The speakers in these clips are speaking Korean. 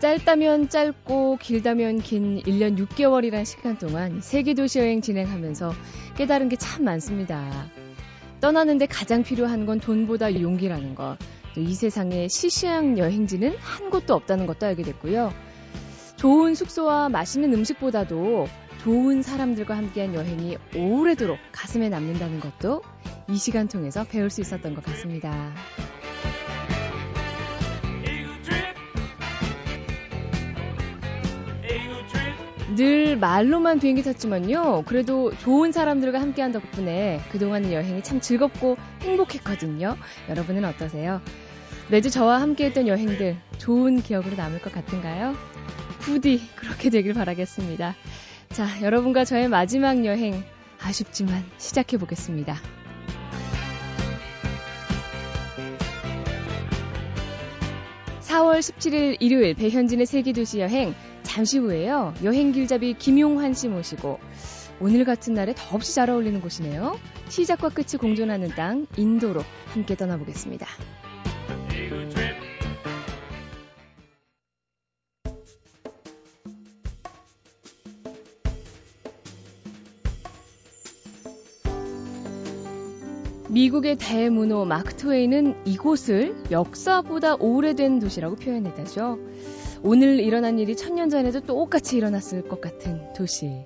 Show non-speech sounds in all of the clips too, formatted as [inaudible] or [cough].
짧다면 짧고 길다면 긴 1년 6개월이란 시간 동안 세계 도시 여행 진행하면서 깨달은 게 참 많습니다. 떠나는데 가장 필요한 건 돈보다 용기라는 것. 또 이 세상에 시시한 여행지는 한 곳도 없다는 것도 알게 됐고요. 좋은 숙소와 맛있는 음식보다도 좋은 사람들과 함께한 여행이 오래도록 가슴에 남는다는 것도 이 시간 통해서 배울 수 있었던 것 같습니다. 늘 말로만 비행기 탔지만요. 그래도 좋은 사람들과 함께한 덕분에 그동안 여행이 참 즐겁고 행복했거든요. 여러분은 어떠세요? 매주 저와 함께했던 여행들 좋은 기억으로 남을 것 같은가요? 부디 그렇게 되길 바라겠습니다. 자, 여러분과 저의 마지막 여행 아쉽지만 시작해 보겠습니다. 4월 17일 일요일 배현진의 세계도시 여행 잠시 후에요. 여행 길잡이 김용환 씨 모시고 오늘 같은 날에 더없이 잘 어울리는 곳이네요. 시작과 끝이 공존하는 땅 인도로 함께 떠나보겠습니다. 미국의 대문호 마크 트웨이는 이곳을 역사보다 오래된 도시라고 표현했다죠. 오늘 일어난 일이 천년 전에도 똑같이 일어났을 것 같은 도시.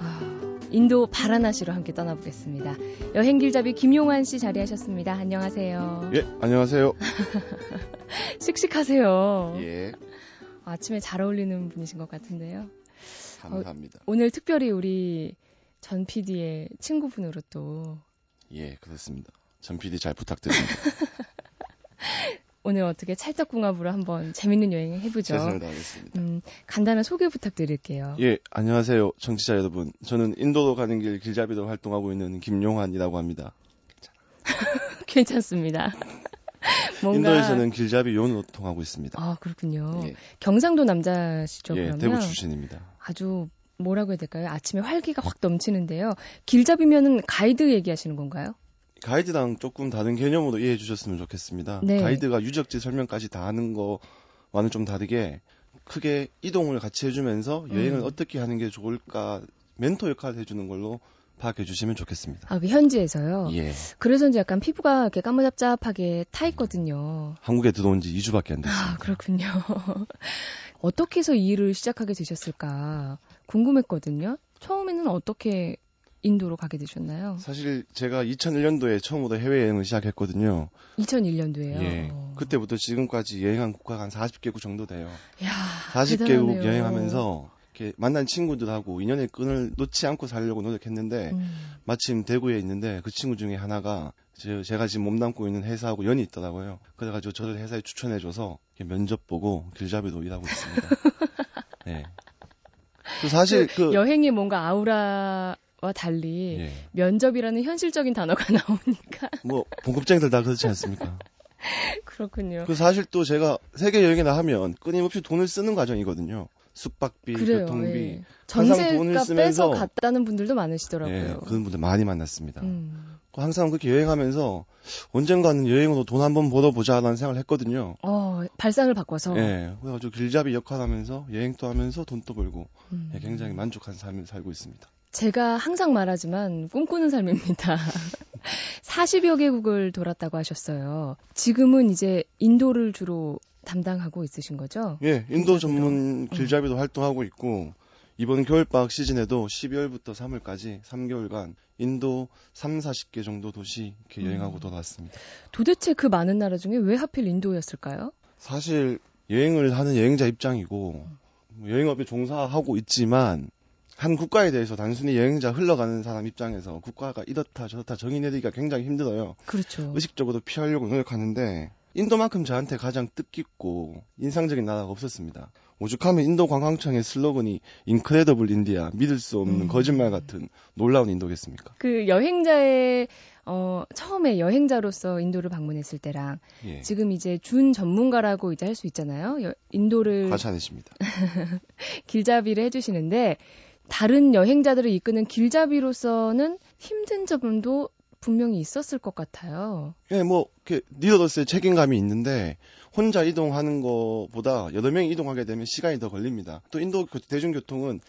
아, 인도 바라나시로 함께 떠나보겠습니다. 여행 길잡이 김용환 씨 자리하셨습니다. 안녕하세요. 예, 안녕하세요. [laughs] 씩씩하세요. 예, 아침에 잘 어울리는 분이신 것 같은데요. 감사합니다. 오늘 특별히 우리 전 PD의 친구분으로 또 예, 그렇습니다. 전 PD 잘 부탁드립니다. [laughs] 오늘 어떻게 찰떡궁합으로 한번 재밌는 여행 해보죠. 최선을 다하겠습니다. 음, 간단한 소개 부탁드릴게요. 예, 안녕하세요. 청취자 여러분. 저는 인도로 가는 길 길잡이로 활동하고 있는 김용환이라고 합니다. [laughs] 괜찮습니다. [laughs] 뭔가 인도에서는 길잡이 요원으로 통하고 있습니다. 아 그렇군요. 예, 경상도 남자시죠 예, 그러면 대구 출신입니다. 아주 뭐라고 해야 될까요? 아침에 활기가 확 넘치는데요. 길잡이면은 가이드 얘기하시는 건가요? 가이드랑 조금 다른 개념으로 이해해 주셨으면 좋겠습니다. 네. 가이드가 유적지 설명까지 다 하는 거와는 좀 다르게 크게 이동을 같이 해주면서 여행을 음. 어떻게 하는 게 좋을까 멘토 역할을 해주는 걸로 파악해 주시면 좋겠습니다. 아, 그 현지에서요. 예. 그래서 이제 약간 피부가 이렇게 까무잡잡하게 타 있거든요. 한국에 들어온 지 2주밖에 안 됐습니다. 아, 그렇군요. [laughs] 어떻게 해서 이 일을 시작하게 되셨을까 궁금했거든요. 처음에는 어떻게 인도로 가게 되셨나요? 사실 제가 2001년도에 처음으로 해외여행을 시작했거든요. 2001년도에요. 예. 그때부터 지금까지 여행한 국가가 한 40개국 정도 돼요. 야, 40개국 대단하네요. 여행하면서 이렇게 만난 친구들하고 인연의 끈을 놓지 않고 살려고 노력했는데 음, 마침 대구에 있는데 그 친구 중에 하나가 제- 제가 지금 몸담고 있는 회사하고 연이 있더라고요. 그래가지고 저를 회사에 추천해줘서 면접 보고 길잡이로 일하고 있습니다. 네. [laughs] 그 사실 그, 여행이 뭔가 아우라 와 달리 예. 면접이라는 현실적인 단어가 [laughs] 나오니까 뭐 봉급쟁이들 다 그렇지 않습니까? [laughs] 그렇군요. 그 사실 또 제가 세계 여행이나 하면 끊임없이 돈을 쓰는 과정이거든요. 숙박비, 그래요. 교통비. 예. 항상 돈을 빼서 쓰면서 갔다는 분들도 예, 많으시더라고요. 그런 분들 많이 만났습니다. 음. 항상 그렇게 여행하면서 언젠가는 여행으로 돈 한번 벌어보자라는 생각을 했거든요. 어, 발상을 바꿔서 예, 그래가지고 길잡이 역할하면서 여행도 하면서 돈도 벌고 음. 예, 굉장히 만족한 삶을 살고 있습니다. 제가 항상 말하지만 꿈꾸는 삶입니다. [laughs] 40여 개국을 돌았다고 하셨어요. 지금은 이제 인도를 주로 담당하고 있으신 거죠? 예, 인도. 전문 길잡이도 활동하고 있고 이번 겨울방학 시즌에도 12월부터 3월까지 3개월간 인도 3, 40개 정도 도시 이렇게 음. 여행하고 돌아왔습니다. 도대체 그 많은 나라 중에 왜 하필 인도였을까요? 사실 여행을 하는 여행자 입장이고 뭐 여행업에 종사하고 있지만 한 국가에 대해서 단순히 여행자 흘러가는 사람 입장에서 국가가 이렇다 저렇다 정의 내리기가 굉장히 힘들어요. 그렇죠. 의식적으로 피하려고 노력하는데 인도만큼 저한테 가장 뜻깊고 인상적인 나라가 없었습니다. 오죽하면 인도 관광청의 슬로건이 인크레더블 인디아 믿을 수 없는 음. 거짓말 같은 놀라운 인도겠습니까? 그 여행자의 어, 처음에 여행자로서 인도를 방문했을 때랑 예. 지금 이제 준 전문가라고 이제 할 수 있잖아요. 여- 인도를 과찬이십니다. [laughs] 길잡이를 해주시는데 다른 여행자들을 이끄는 길잡이로서는 힘든 점도 분명히 있었을 것 같아요. 예, 뭐, 이렇게, 리더로서의 책임감이 있는데, 혼자 이동하는 것보다 여덟 명이 이동하게 되면 시간이 더 걸립니다. 또 인도 대중교통은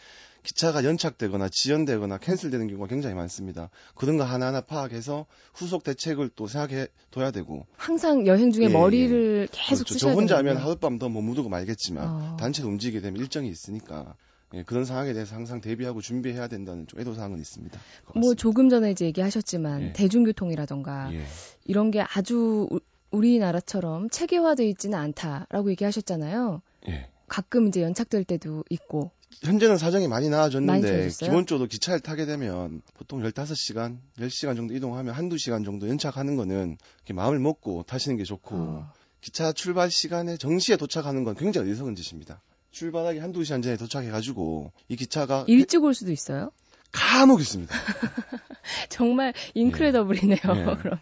기차가 연착되거나 지연되거나 캔슬되는 경우가 굉장히 많습니다. 그런 거 하나하나 파악해서 후속 대책을 또 생각해 둬야 되고. 항상 여행 중에 예, 머리를 계속 그렇죠. 쓰셔야 저 혼자. 하면 하룻밤 더 머무르고 말겠지만 어. 단체로 움직이게 되면 일정이 있으니까 예, 그런 상황에 대해서 항상 대비하고 준비해야 된다는 좀 애도사항은 있습니다. 뭐 조금 전에 이제 얘기하셨지만 예. 대중교통이라던가 예. 이런 게 아주 우- 우리나라처럼 체계화되어 있지는 않다라고 얘기하셨잖아요. 예. 가끔 이제 연착될 때도 있고. 현재는 사정이 많이 많이 나아졌는데 좋아졌어요? 기본적으로 기차를 타게 되면 보통 15시간, 10시간 정도 이동하면 한두 시간 정도 연착하는 거는 마음을 먹고 타시는 게 좋고 어. 기차 출발 시간에 정시에 도착하는 건 굉장히 어리석은 짓입니다. 출발하기 한두 시간 전에 도착해가지고 이 기차가 일찍 올 수도 있어요. 간혹 있습니다. [laughs] 정말 인크레더블이네요. 예. 그러면.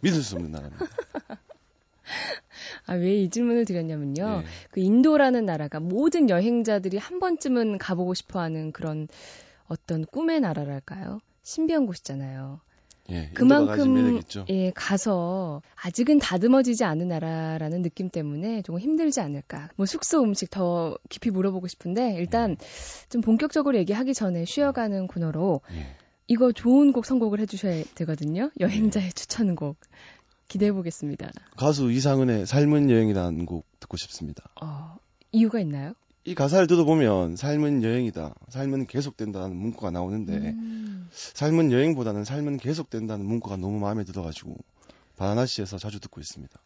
믿을 수 없는 나라입니다. 아, 왜 이 질문을 드렸냐면요. 예. 그 인도라는 나라가 모든 여행자들이 한 번쯤은 가보고 싶어 하는 그런 어떤 꿈의 나라랄까요? 신비한 곳이잖아요. 예, 그만큼. 예, 가서 아직은 다듬어지지 않은 나라라는 느낌 때문에 조금 힘들지 않을까. 뭐 숙소 음식 더 깊이 물어보고 싶은데 일단 좀 본격적으로 얘기하기 전에 쉬어가는 코너로 예. 이거 좋은 곡 선곡을 해주셔야 되거든요. 여행자의 추천곡 기대해 보겠습니다. 가수 이상은의 삶은 여행이라는 곡 듣고 싶습니다. 어, 이유가 있나요? 이 가사를 들어보면 삶은 여행이다. 삶은 계속된다는 문구가 나오는데 음, 삶은 여행보다는 삶은 계속된다는 문구가 너무 마음에 들어가지고 바나나시에서 자주 듣고 있습니다.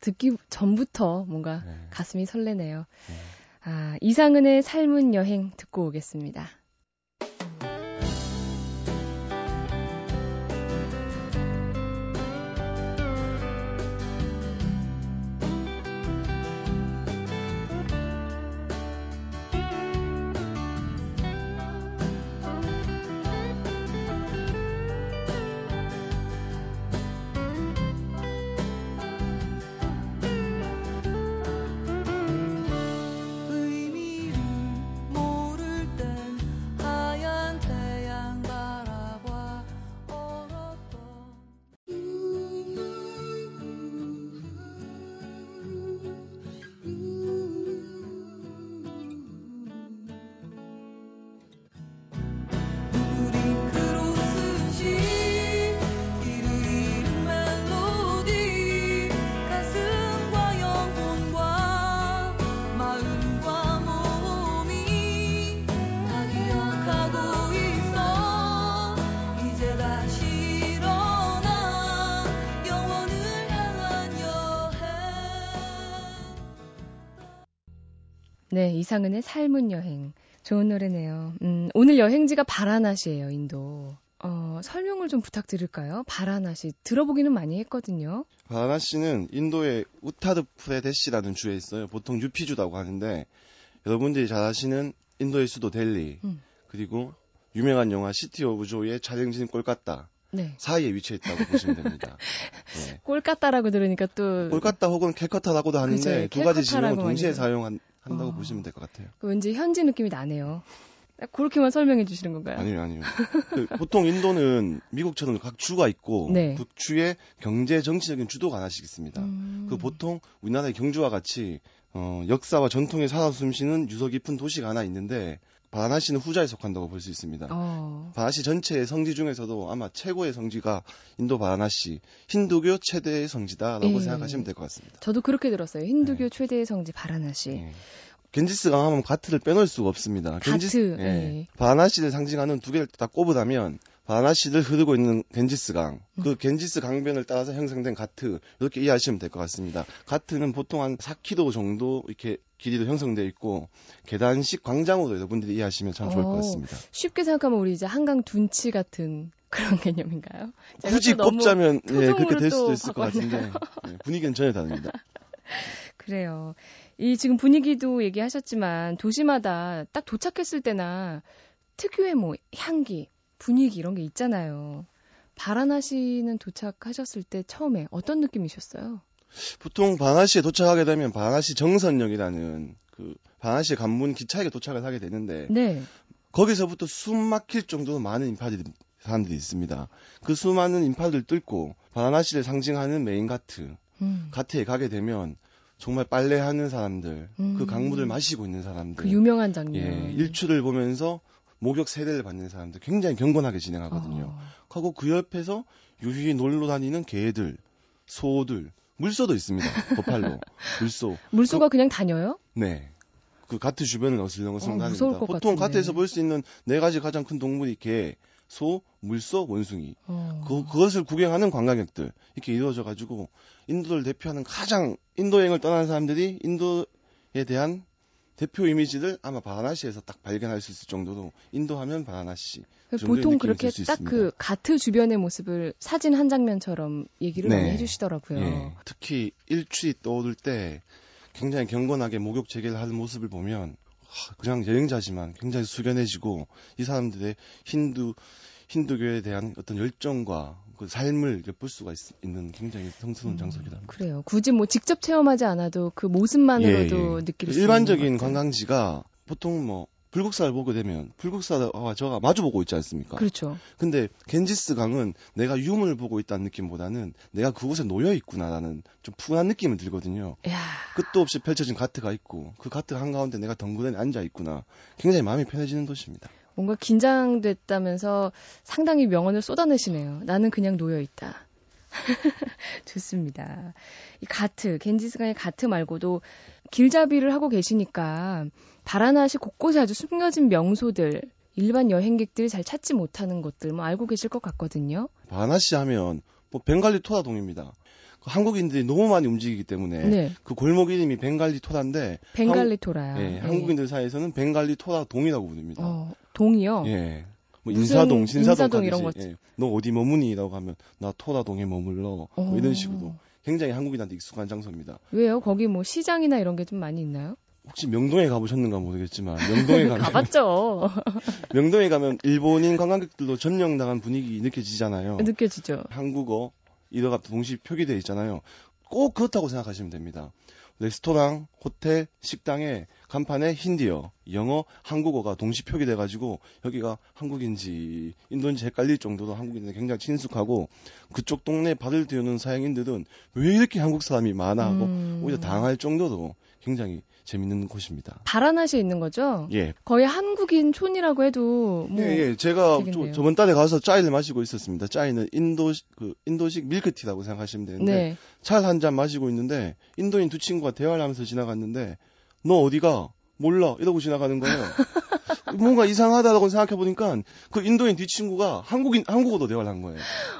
듣기 전부터 뭔가 네. 가슴이 설레네요. 네. 아, 이상은의 삶은 여행 듣고 오겠습니다. 네, 이상은의 삶은 여행. 좋은 노래네요. 음, 오늘 여행지가 바라나시예요, 인도. 어, 설명을 좀 부탁드릴까요? 바라나시. 들어보기는 많이 했거든요. 바라나시는 인도의 우타르프라데시라는 주에 있어요. 보통 UP주라고 하는데 여러분들이 잘 아시는 인도의 수도 델리 음. 그리고 유명한 영화 City of Joy의 촬영지인 꼴까따 네. 사이에 위치해 있다고 보시면 됩니다. [laughs] 네. 꼴까따라고 들으니까 또 꼴까따 혹은 캘커타라고도 하는데 그죠, 두 가지 지명을 동시에 사용한 다고 어. 보시면 될 것 같아요. 왠지 현지 느낌이 나네요. 딱 그렇게만 설명해 주시는 건가요? 아니요, 아니요. [laughs] 그 보통 인도는 미국처럼 각 주가 있고 네. 그 주의 경제 정치적인 주도가 하나씩 있습니다. 음. 그 보통 우리나라의 경주와 같이 어, 역사와 전통에 살아 숨쉬는 유서 깊은 도시가 하나 있는데 바나나시는 후자에 속한다고 볼 수 있습니다. 어. 바나나시 전체의 성지 중에서도 아마 최고의 성지가 인도 바나나시 힌두교 최대의 성지다라고 예. 생각하시면 될 것 같습니다. 저도 그렇게 들었어요. 힌두교 네. 최대의 성지 바라나시. 예. 겐지스강 하면 가트를 빼놓을 수가 없습니다. 가트, 예. 예. 바나나시를 상징하는 두 개를 딱 꼽으라면 바나나시를 흐르고 있는 겐지스강, 음. 그 겐지스 강변을 따라서 형성된 가트 이렇게 이해하시면 될 것 같습니다. 가트는 보통 한 4km 정도 이렇게 길이로 형성되어 있고 계단식 광장으로 여러분들이 이해하시면 참 좋을 어. 것 같습니다. 쉽게 생각하면 우리 이제 한강 둔치 같은 [laughs] 그런 개념인가요? 굳이 꼽자면 예, 그렇게 될또 수도 있을 것 바꿨네요. 같은데 예, 분위기는 전혀 다릅니다. [laughs] 그래요. 이 지금 분위기도 얘기하셨지만 도시마다 딱 도착했을 때나 특유의 뭐 향기, 분위기 이런 게 있잖아요. 바라나 시는 도착하셨을 때 처음에 어떤 느낌이셨어요? 보통 바나시에 도착하게 되면 바나시 정선역이라는 그 바라나시 관문 기차역에 도착을 하게 되는데 네. 거기서부터 숨 막힐 정도로 많은 인파들이 사람들이 있습니다. 그 수많은 인파를 뚫고 바라나시를 상징하는 메인 가트, 음. 가트에 가게 되면 정말 빨래하는 사람들, 음. 그 강물을 마시고 있는 사람들, 그 유명한 장면. 예, 일출을 보면서 목욕 세례를 받는 사람들 굉장히 경건하게 진행하거든요. 어. 하고 그 옆에서 유유히 놀러 다니는 개들, 소들, 물소도 있습니다. [laughs] 버팔로, 물소. 물소가 그, 냥 다녀요? 네. 그 가트 주변을 어슬렁 어슬렁 어, 다닙니다. 것 보통 같은데. 가트에서 볼 수 있는 네 가지 가장 큰 동물이 개, 소, 물소, 원숭이. 어. 그, 그것을 구경하는 관광객들. 이렇게 이루어져 가지고 인도를 대표하는 가장 인도 여행을 떠나는 사람들이 인도에 대한 대표 이미지를 아마 바라나시에서 딱 발견할 수 있을 정도로 인도 하면 바라나시. 그 보통 그렇게 딱 그. 가트 주변의 모습을 사진 한 장면처럼 얘기를 네. 많이 해주시더라고요. 예. 특히 일출이 떠오를 때 굉장히 경건하게 목욕 재개를 하는 모습을 보면 하, 그냥 여행자지만 굉장히 숙연해지고 이 사람들의 힌두 힌두교에 대한 어떤 열정과 그 삶을 엿볼 수가 있, 는 굉장히 성스러운 음, 장소입니다. 그래요. 굳이 뭐 직접 체험하지 않아도 그 모습만으로도 느낄 수 있는 일반적인 것 같아요. 관광지가 보통 뭐 불국사를 보게 되면 불국사와 저가 마주보고 있지 않습니까? 그렇죠. 근데 겐지스 강은 내가 유물을 보고 있다는 느낌보다는 내가 그곳에 놓여 있구나라는 좀 푸근한 느낌을 들거든요. 야 끝도 없이 펼쳐진 가트가 있고 그 가트 한가운데 내가 덩그러니 앉아 있구나. 굉장히 마음이 편해지는 도시입니다. 뭔가 긴장됐다면서 상당히 명언을 쏟아내시네요. 나는 그냥 놓여 있다. [laughs] 좋습니다. 이 가트, 겐지스강의 가트 말고도 길잡이를 하고 계시니까 바라나시 곳곳에 아주 숨겨진 명소들, 일반 여행객들이 잘 찾지 못하는 것들 뭐 알고 계실 것 같거든요. 바나시 하면 뭐 벵갈리 토라동입니다. 그 한국인들이 너무 많이 움직이기 때문에 네. 그 골목 이름이 벵갈리 토라인데 벵갈리 토라요. 예, 한국인들 사이에서는 벵갈리 토라 동이라고 부릅니다. 어, 동이요? 예. 뭐 인사동, 신사동 이런 가듯이, 거- 예. 너 어디 머무니라고 하면 나 토라동에 머물러. 뭐 이런 어. 식으로 굉장히 한국인한테 익숙한 장소입니다. 왜요? 거기 뭐 시장이나 이런 게 좀 많이 있나요? 혹시 명동에 가보셨는가 모르겠지만 명동에 가면 가봤죠. [laughs] 명동에 가면 일본인 관광객들도 점령당한 분위기 느껴지잖아요. 느껴지죠. 한국어, 일어가 동시 표기되어 있잖아요. 꼭 그렇다고 생각하시면 됩니다. 레스토랑, 호텔, 식당에 간판에 힌디어, 영어, 한국어가 동시 표기돼 가지고 여기가 한국인지 인도인지 헷갈릴 정도로 한국인들 굉장히 친숙하고 그쪽 동네 발을 들여놓은 서양인들은 왜 이렇게 한국 사람이 많아 하고 음. 오히려 당할 정도로 굉장히 재밌는 곳입니다. 바라나시에 있는 거죠? 예. 거의 한국인 촌이라고 해도 뭐 예, 예. 제가 되겠네요. 저, 저번 달에 가서 짜이를 마시고 있었습니다. 짜이는 인도식, 그, 인도식 밀크티라고 생각하시면 되는데, 네. 차를 한잔 마시고 있는데, 인도인 두 친구가 대화를 하면서 지나갔는데, 너 어디가? 몰라. 이러고 지나가는 거예요. [laughs] 뭔가 이상하다라고 생각해 보니까, 그 인도인 두 친구가 한국인, 한국어로 대화를 한 거예요.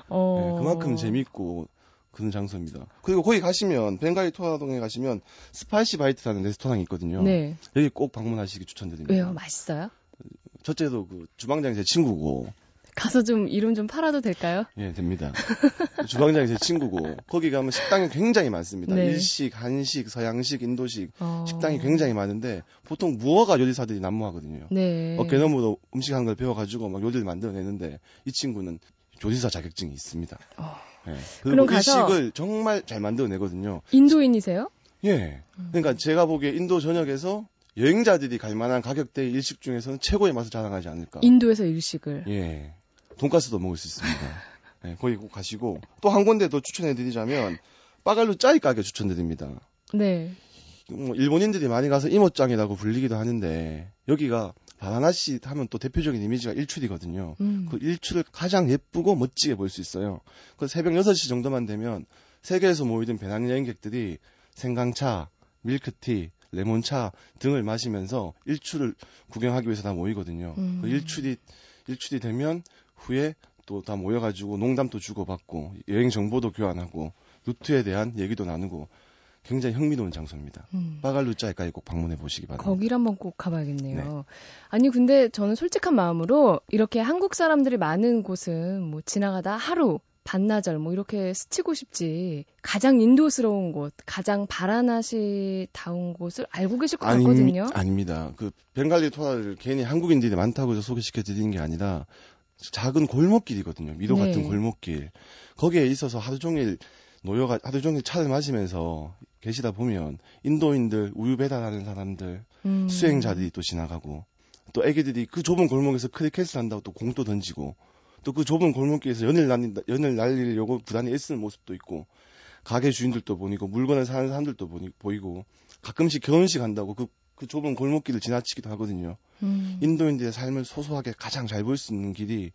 어. 예, 그만큼 재밌고, 그런 장소입니다. 그리고 거기 가시면, 벵갈리 토라동에 가시면, Spicy Bite라는 레스토랑이 있거든요. 네. 여기 꼭 방문하시기 추천드립니다. 왜요? 맛있어요? 첫째도 그 주방장이 제 친구고, 가서 좀 이름 좀 팔아도 될까요? 예, 됩니다. [laughs] 주방장이 제 친구고 거기 가면 식당이 굉장히 많습니다. 네. 일식, 한식, 서양식, 인도식 어. 식당이 굉장히 많은데 보통 무허가 요리사들이 난무하거든요. 네. 어깨너머로 음식 한걸 배워가지고 막 요리를 만들어내는데 이 친구는 요리사 자격증이 있습니다. 어. 예. 그럼 그리고 일식을 정말 잘 만들어내거든요. 인도인이세요? 예. 음. 그러니까 제가 보기에 인도 전역에서 여행자들이 갈 만한 가격대의 일식 중에서는 최고의 맛을 자랑하지 않을까. 인도에서 일식을. 예. 돈가스도 먹을 수 있습니다. 예, 거기 꼭 가시고 또 한 군데 더 추천해 드리자면 빠갈루 짜이 가게 추천드립니다. 네. 뭐 일본인들이 많이 가서 이모짱이라고 불리기도 하는데 여기가 바라나시 하면 또 대표적인 이미지가 일출이거든요. 음. 그 일출을 가장 예쁘고 멋지게 볼 수 있어요. 그 새벽 6시 정도만 되면 세계에서 모이던 배낭여행객들이 생강차, 밀크티, 레몬차 등을 마시면서 일출을 구경하기 위해서 다 모이거든요. 음. 그 일출이 일출이 되면 후에 또 다 모여가지고 농담도 주고받고 여행 정보도 교환하고 루트에 대한 얘기도 나누고 굉장히 흥미로운 장소입니다. 음. 빠갈루짜이까지 꼭 방문해 보시기 바랍니다. 거기를 한번 꼭 가봐야겠네요. 네. 아니 근데 저는 솔직한 마음으로 이렇게 한국 사람들이 많은 곳은 뭐 지나가다 하루 반나절 뭐 이렇게 스치고 싶지 가장 인도스러운 곳, 가장 바라나시 다운 곳을 알고 계실 것 아니, 같거든요. 아닙니다. 그 벵갈리 토라를 괜히 한국인들이 많다고 소개시켜 드리는 게 아니라 작은 골목길이거든요. 미로 네. 같은 골목길. 거기에 있어서 하루 종일 노여가 하루 종일 차를 마시면서 계시다 보면 인도인들 우유 배달하는 사람들 음. 수행자들이 또 지나가고 또 애기들이 그 좁은 골목에서 크리켓을 한다고 또 공도 던지고 또 그 좁은 골목길에서 연을 날린다, 연을 날리려고 부단히 애쓰는 모습도 있고 가게 주인들도 보이고 물건을 사는 사람들도 보니, 보이고 가끔씩 결혼식 한다고 그, 그 좁은 골목길을 지나치기도 하거든요. 음. 인도인들의 삶을 소소하게 가장 잘 볼 수 있는 길이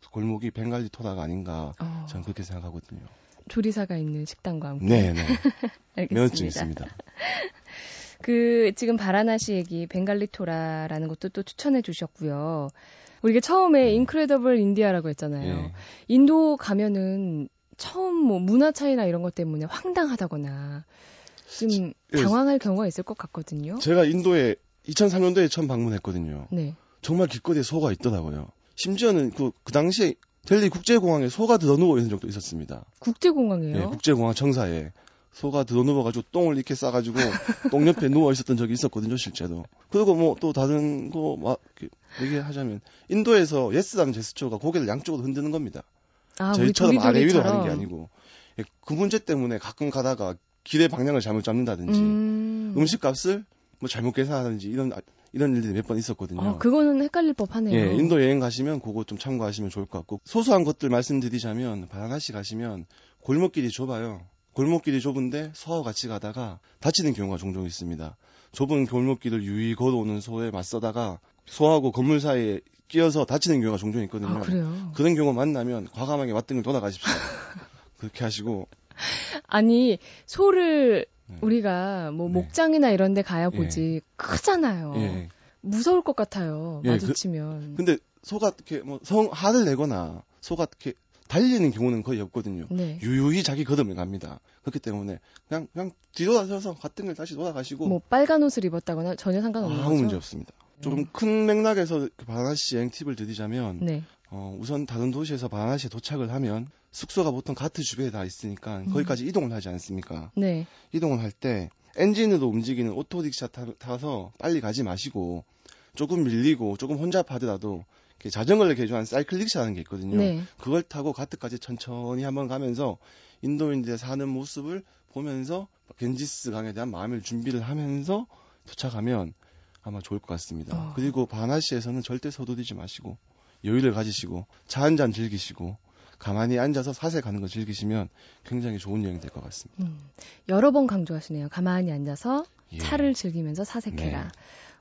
그 골목이 벵갈리 토다가 아닌가 어, 저는 그렇게 생각하거든요. 조리사가 있는 식당과 함께. 네, 네. [laughs] 알겠습니다. 면허증 있습니다. [laughs] 그 지금 바라나시 얘기 벵갈리토라라는 것도 또 추천해 주셨고요. 우리가 처음에 인크레더블 인디아라고 했잖아요. 예. 인도 가면은 처음 뭐 문화 차이나 이런 것 때문에 황당하다거나 좀 예. 당황할 경우가 있을 것 같거든요. 제가 인도에 2003년도에 처음 방문했거든요. 네. 정말 길거리에 소가 있더라고요. 심지어는 그, 그 당시에 델리 국제공항에 소가 들어누워 있는 적도 있었습니다. 국제공항이에요. 예, 국제공항 청사에 소가 들어 누워가지고 똥을 이렇게 싸가지고 [laughs] 똥 옆에 누워 있었던 적이 있었거든요, 실제로. 그리고 뭐 또 다른 거 막 얘기하자면 인도에서 yes라는 제스처가 고개를 양쪽으로 흔드는 겁니다. 아, 저희처럼 아래 위로. 가는 게 아니고 예, 그 문제 때문에 가끔 가다가 길의 방향을 잘못 잡는다든지 음. 음. 식 값을 뭐 잘못 계산하든지 이런 이런 일들이 몇 번 있었거든요. 아, 그거는 헷갈릴 법하네요. 예, 인도 여행 가시면 그거 좀 참고하시면 좋을 것 같고 소소한 것들 말씀드리자면 바라나시 가시면 골목길이 좁아요. 골목길이 좁은데 소와 같이 가다가 다치는 경우가 종종 있습니다. 좁은 골목길을 유유히 걸어오는 소에 맞서다가 소하고 건물 사이에 끼어서 다치는 경우가 종종 있거든요. 아, 그래요. 런 경우 만나면 과감하게 맞등을 돌아가십시오. [laughs] 그렇게 하시고 아니, 소를 네. 우리가 뭐 네. 목장이나 이런 데 가야 보지 크잖아요. 예. 무서울 것 같아요. 예, 마주치면. 근데 소가 이렇게 뭐 성 화를 내거나 소가 이렇게 달리는 경우는 거의 없거든요. 네. 유유히 자기 걸음을 갑니다. 그렇기 때문에 그냥 그냥 뒤돌아서서 가등을 다시 돌아가시고 뭐 빨간 옷을 입었다거나 전혀 상관없는 아무 거죠. 문제 없습니다. 조금 큰 맥락에서 그 바나나시 여행 팁을 드리자면 네. 어, 우선 다른 도시에서 바나나시에 도착을 하면 숙소가 보통 가트 주변에 다 있으니까 음. 거기까지 이동을 하지 않습니까? 네. 이동을 할 때 엔진으로 움직이는 오토릭샤 타, 타서 빨리 가지 마시고 조금 밀리고 조금 혼잡하더라도 자전거를 개조한 사이클릭샤라는 게 있거든요. 네. 그걸 타고 가트까지 천천히 한번 가면서 인도인들의 사는 모습을 보면서 겐지스 강에 대한 마음을 준비를 하면서 도착하면 아마 좋을 것 같습니다. 어. 그리고 바나시에서는 절대 서두르지 마시고 여유를 가지시고 차 한 잔 즐기시고 가만히 앉아서 사세 가는 거 즐기시면 굉장히 좋은 여행 될 것 같습니다. 음. 여러 번 강조하시네요. 가만히 앉아서 예. 차를 즐기면서 사색해라. 네.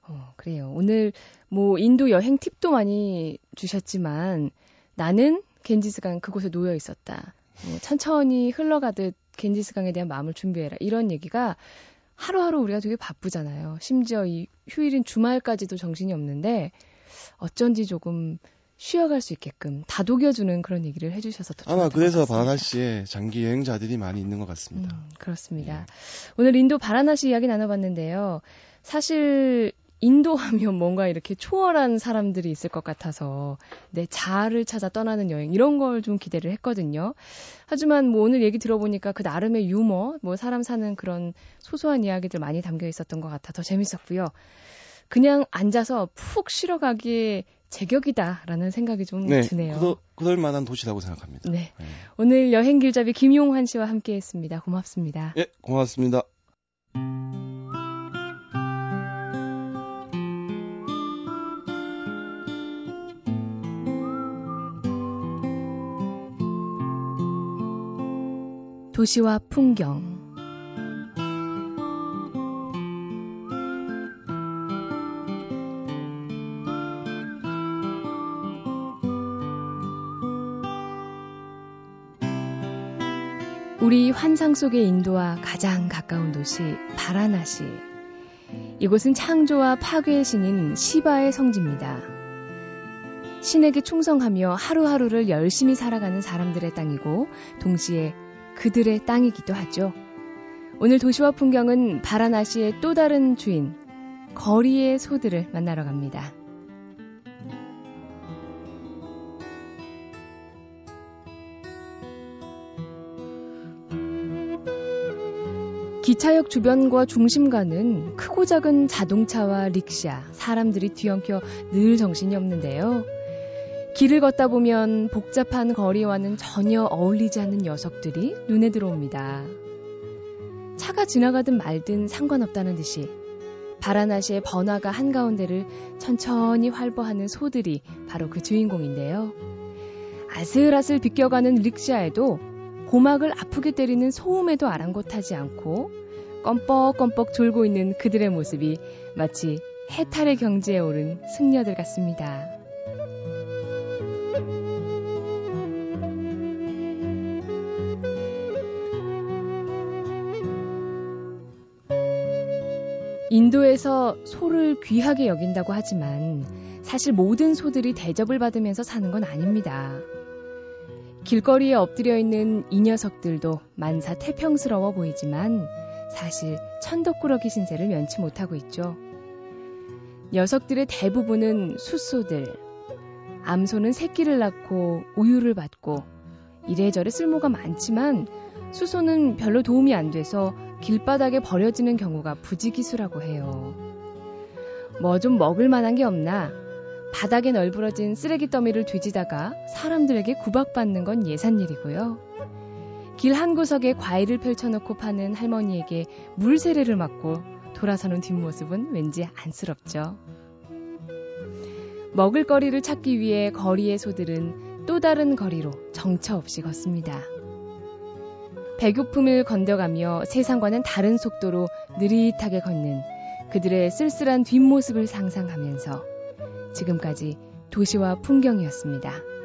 어, 그래요. 오늘 뭐 인도 여행 팁도 많이 주셨지만 나는 겐지스강 그곳에 놓여 있었다. 뭐 천천히 흘러가듯 겐지스강에 대한 마음을 준비해라. 이런 얘기가 하루하루 우리가 되게 바쁘잖아요. 심지어 이 휴일인 주말까지도 정신이 없는데 어쩐지 조금 쉬어갈 수 있게끔 다독여주는 그런 얘기를 해주셔서 더 아마 그래서. 바나시에 장기 여행자들이 많이 있는 것 같습니다. 음, 그렇습니다. 오늘 인도 바라나시 이야기 나눠봤는데요. 사실 인도 하면 뭔가 이렇게 초월한 사람들이 있을 것 같아서 내 자아를 찾아 떠나는 여행 이런 걸 좀 기대를 했거든요. 하지만 뭐 오늘 얘기 들어보니까 그 나름의 유머, 뭐 사람 사는 그런 소소한 이야기들 많이 담겨 있었던 것 같아 더 재밌었고요. 그냥 앉아서 푹 쉬러 가기에 제격이다라는 생각이 좀 네, 드네요. 그러, 그럴 만한 도시라고 생각합니다. 네. 네. 오늘 여행 길잡이 김용환 씨와 함께 했습니다. 고맙습니다. 예, 고맙습니다. 도시와 풍경 우리 환상 속의 인도와 가장 가까운 도시 바라나시. 이곳은 창조와 파괴의 신인 시바의 성지입니다. 신에게 충성하며 하루하루를 열심히 살아가는 사람들의 땅이고 동시에 그들의 땅이기도 하죠. 오늘 도시와 풍경은 바라나시의 또 다른 주인, 거리의 소들을 만나러 갑니다. 기차역 주변과 중심가는 크고 작은 자동차와 릭샤, 사람들이 뒤엉켜 늘 정신이 없는데요. 길을 걷다 보면 복잡한 거리와는 전혀 어울리지 않는 녀석들이 눈에 들어옵니다. 차가 지나가든 말든 상관없다는 듯이 바라나시의 번화가 한가운데를 천천히 활보하는 소들이 바로 그 주인공인데요. 아슬아슬 비껴가는 릭샤에도 고막을 아프게 때리는 소음에도 아랑곳하지 않고 껌뻑껌뻑 졸고 있는 그들의 모습이 마치 해탈의 경지에 오른 승려들 같습니다. 인도에서 소를 귀하게 여긴다고 하지만 사실 모든 소들이 대접을 받으면서 사는 건 아닙니다. 길거리에 엎드려 있는 이 녀석들도 만사 태평스러워 보이지만 사실 천덕꾸러기 신세를 면치 못하고 있죠. 녀석들의 대부분은 숫소들. 암소는 새끼를 낳고 우유를 받고 이래저래 쓸모가 많지만 수소는 별로 도움이 안 돼서 길바닥에 버려지는 경우가 부지기수라고 해요. 뭐 좀 먹을 만한 게 없나? 바닥에 널브러진 쓰레기 더미를 뒤지다가 사람들에게 구박받는 건 예산 일이고요. 길 한 구석에 과일을 펼쳐놓고 파는 할머니에게 물세례를 맞고 돌아서는 뒷모습은 왠지 안쓰럽죠. 먹을 거리를 찾기 위해 거리의 소들은 또 다른 거리로 정처 없이 걷습니다. 배고픔을 건져가며 세상과는 다른 속도로 느릿하게 걷는 그들의 쓸쓸한 뒷모습을 상상하면서 지금까지 도시와 풍경이었습니다.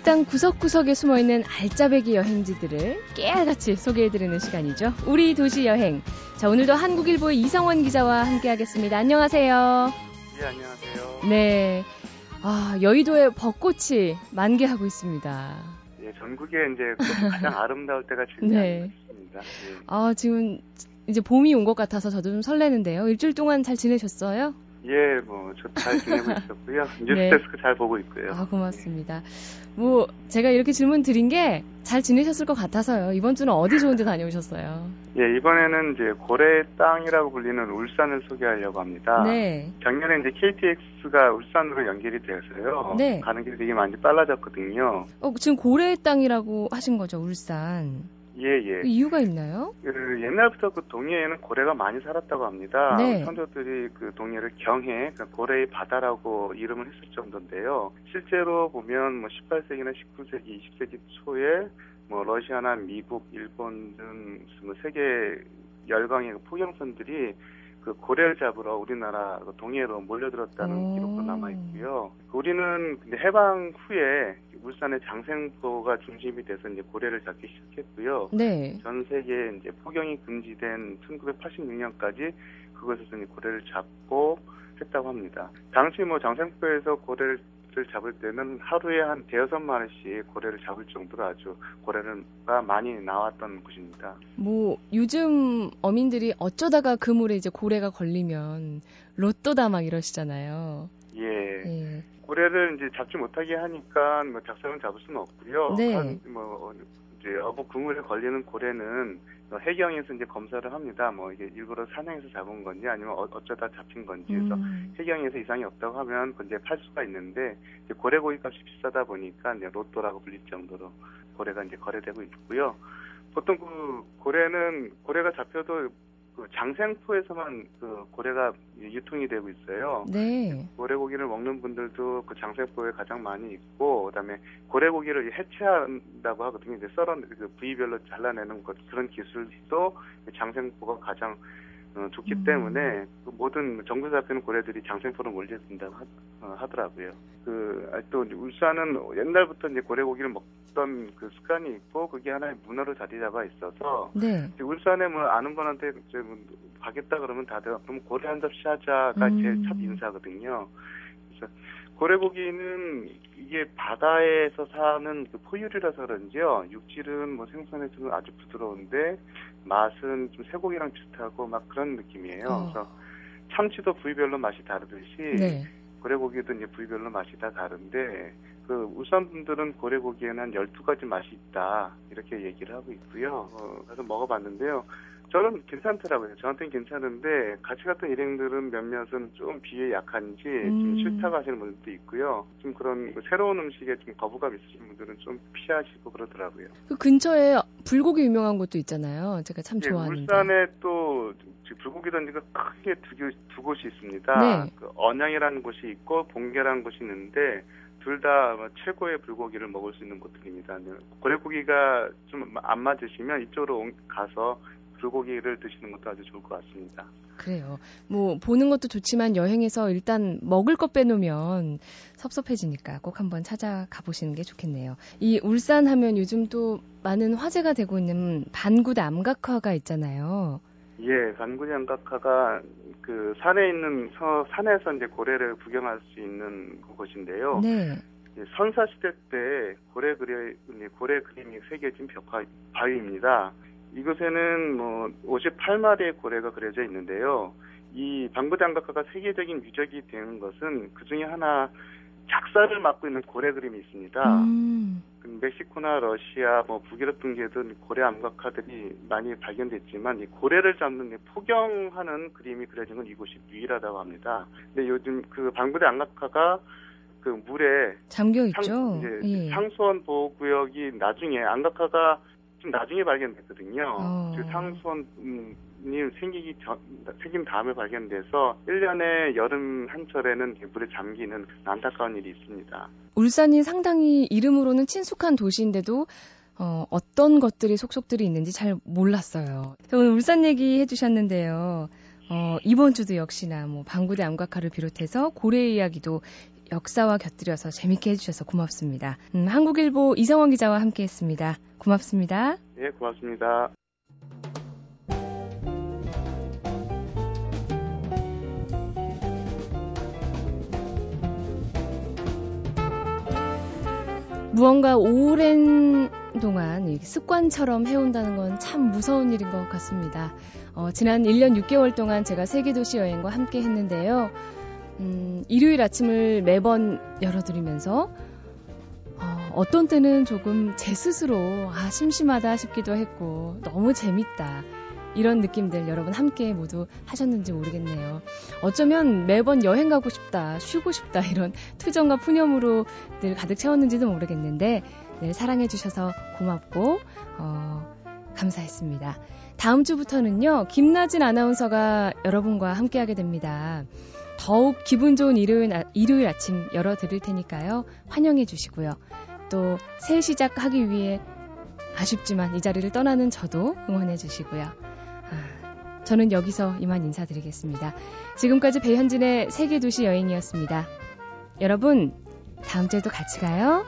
우리 땅 구석구석에 숨어있는 알짜배기 여행지들을 깨알같이 소개해드리는 시간이죠. 우리 도시 여행. 자, 오늘도 한국일보의 이성원 기자와 함께하겠습니다. 안녕하세요. 예, 안녕하세요. 네. 아, 여의도에 벚꽃이 만개하고 있습니다. 예, 전국에 이제 그 [laughs] 가장 아름다울 때가 지금 네. 예. 아, 지금 이제 봄이 온 것 같아서 저도 좀 설레는데요. 일주일 동안 잘 지내셨어요? 예, 뭐, 저 잘 지내고 [laughs] 있었고요. 네. 뉴스데스크 잘 보고 있고요. 아, 고맙습니다. 뭐, 제가 이렇게 질문 드린 게 잘 지내셨을 것 같아서요. 이번 주는 어디 좋은 데 다녀오셨어요? 예, 이번에는 이제 고래의 땅이라고 불리는 울산을 소개하려고 합니다. 네. 작년에 이제 KTX가 울산으로 연결이 되어서요. 네. 가는 길이 되게 많이 빨라졌거든요. 어, 지금 고래의 땅이라고 하신 거죠, 울산. 예, 예. 그 이유가 있나요? 그 옛날부터 그 동해에는 고래가 많이 살았다고 합니다. 네. 선조들이 그 동해를 경해, 그 고래의 바다라고 이름을 했을 정도인데요. 실제로 보면 뭐 18세기나 19세기, 20세기 초에 뭐 러시아나 미국, 일본 등뭐 세계 열강의 그 포경선들이 그 고래를 잡으러 우리나라 그 동해로 몰려들었다는 오. 기록도 남아 있고요. 우리는 근데 해방 후에 울산의 장생포가 중심이 돼서 이제 고래를 잡기 시작했고요. 네. 전 세계에 이제 포경이 금지된 1986년까지 그곳에서 이제 고래를 잡고 했다고 합니다. 당시 뭐 장생포에서 고래를 잡을 때는 하루에 한 대여섯 마리씩 고래를 잡을 정도로 아주 고래가 많이 나왔던 곳입니다. 뭐, 요즘 어민들이 어쩌다가 그물에 이제 고래가 걸리면 로또다 막 이러시잖아요. 예. 예. 고래를 이제 잡지 못하게 하니까 뭐 작성은 잡을 수는 없고요. 네. 한, 뭐 이제 어부 그물에 걸리는 고래는 뭐 해경에서 이제 검사를 합니다. 뭐 이게 일부러 사냥해서 잡은 건지 아니면 어, 어쩌다 잡힌 건지 그래서 음, 해경에서 이상이 없다고 하면 그 이제 팔 수가 있는데 이제 고래 고기 값이 비싸다 보니까 이제 로또라고 불릴 정도로 고래가 이제 거래되고 있고요. 보통 그 고래는 고래가 잡혀도 그 장생포에서만 그 고래가 유통이 되고 있어요. 네. 고래고기를 먹는 분들도 그 장생포에 가장 많이 있고 그다음에 고래고기를 해체한다고 하거든요. 이제 썰어 그 부위별로 잘라내는 것 그런 기술도 장생포가 가장 어, 좋기 음. 때문에 그 모든 정부 잡히는 고래들이 장생포로 몰려든다고 하, 어, 하더라고요. 그, 아, 또 울산은 옛날부터 이제 고래고기를 먹던 그 습관이 있고 그게 하나의 문화로 자리 잡아 있어서 네. 울산에 뭐 아는 분한테 이제 뭐 가겠다 그러면 다들 그럼 고래 한 접시 하자가 음. 제일 첫 인사거든요. 그래서 고래고기는 이게 바다에서 사는 그 포유류라서 그런지요. 육질은 뭐 생선에서는 아주 부드러운데 맛은 좀 쇠고기랑 비슷하고 막 그런 느낌이에요. 어. 그래서 참치도 부위별로 맛이 다르듯이 네. 고래고기도 이제 부위별로 맛이 다 다른데 그 울산 분들은 고래고기에는 한 12가지 맛이 있다 이렇게 얘기를 하고 있고요. 어, 그래서 먹어봤는데요. 저는 괜찮더라고요. 저한테는 괜찮은데 같이 갔던 일행들은 몇몇은 좀 비에 약한지 좀 음. 싫다고 하시는 분들도 있고요. 좀 그런 그 새로운 음식에 좀 거부감 있으신 분들은 좀 피하시고 그러더라고요. 그 근처에 불고기 유명한 곳도 있잖아요. 제가 참 예, 좋아하는데. 울산에 또 불고기 던지가 크게 두, 교- 두 곳이 있습니다. 네. 그 언양이라는 곳이 있고 봉계라는 곳이 있는데 둘다 최고의 불고기를 먹을 수 있는 곳들입니다. 네, 고래고기가 좀 안 맞으시면 이쪽으로 온- 가서 불고기를 드시는 것도 아주 좋을 것 같습니다. 그래요. 뭐 보는 것도 좋지만 여행에서 일단 먹을 것 빼놓으면 섭섭해지니까 꼭 한번 찾아가 보시는 게 좋겠네요. 이 울산 하면 요즘 또 많은 화제가 되고 있는 반구 남각화가 있잖아요. 예, 반구장각화가 그 산에 있는 서, 산에서 이제 고래를 구경할 수 있는 곳인데요. 네. 예, 선사 시대 때 고래 그려 고래 그림이 새겨진 벽화 바위입니다. 이곳에는 뭐 58마리의 고래가 그려져 있는데요. 이 방구장각화가 세계적인 유적이 되는 것은 그 중에 하나 작사를 맡고 있는 고래 그림이 있습니다. 음. 그 멕시코나 러시아, 뭐 북유럽 등지에도 고래 암각화들이 많이 발견됐지만 이 고래를 잡는 이 포경하는 그림이 그려진 건 이곳이 유일하다고 합니다. 근데 요즘 그 방구대 암각화가 그 물에 잠겨 상, 있죠. 이제 예. 상수원 보호구역이 나중에 암각화가 좀 나중에 발견됐거든요. 어. 그 상수원이 생기기 전, 생긴 다음에 발견돼서 1년에 여름 한철에는 물에 잠기는 안타까운 일이 있습니다. 울산이 상당히 이름으로는 친숙한 도시인데도 어, 어떤 것들이 속속들이 있는지 잘 몰랐어요. 오늘 울산 얘기 해주셨는데요. 어, 이번 주도 역시나 뭐 방구대 암각화를 비롯해서 고래 이야기도 역사와 곁들여서 재밌게 해주셔서 고맙습니다. 음, 한국일보 이성원 기자와 함께했습니다. 고맙습니다. 예, 고맙습니다. 무언가 오랜 동안 이 습관처럼 해온다는 건 참 무서운 일인 것 같습니다. 어, 지난 1년 6개월 동안 제가 세계도시 여행과 함께 했는데요. 음, 일요일 아침을 매번 열어드리면서 어, 어떤 때는 조금 제 스스로 아 심심하다 싶기도 했고 너무 재밌다 이런 느낌들 여러분 함께 모두 하셨는지 모르겠네요. 어쩌면 매번 여행 가고 싶다, 쉬고 싶다 이런 투정과 푸념으로 늘 가득 채웠는지도 모르겠는데 늘 사랑해주셔서 고맙고 어, 감사했습니다. 다음 주부터는요 김나진 아나운서가 여러분과 함께하게 됩니다. 더욱 기분 좋은 일요일, 아- 일요일 아침 열어드릴 테니까요 환영해 주시고요. 또 새 시작하기 위해 아쉽지만 이 자리를 떠나는 저도 응원해 주시고요. 아, 저는 여기서 이만 인사드리겠습니다. 지금까지 배현진의 세계 도시 여행이었습니다. 여러분, 다음 주에도 같이 가요.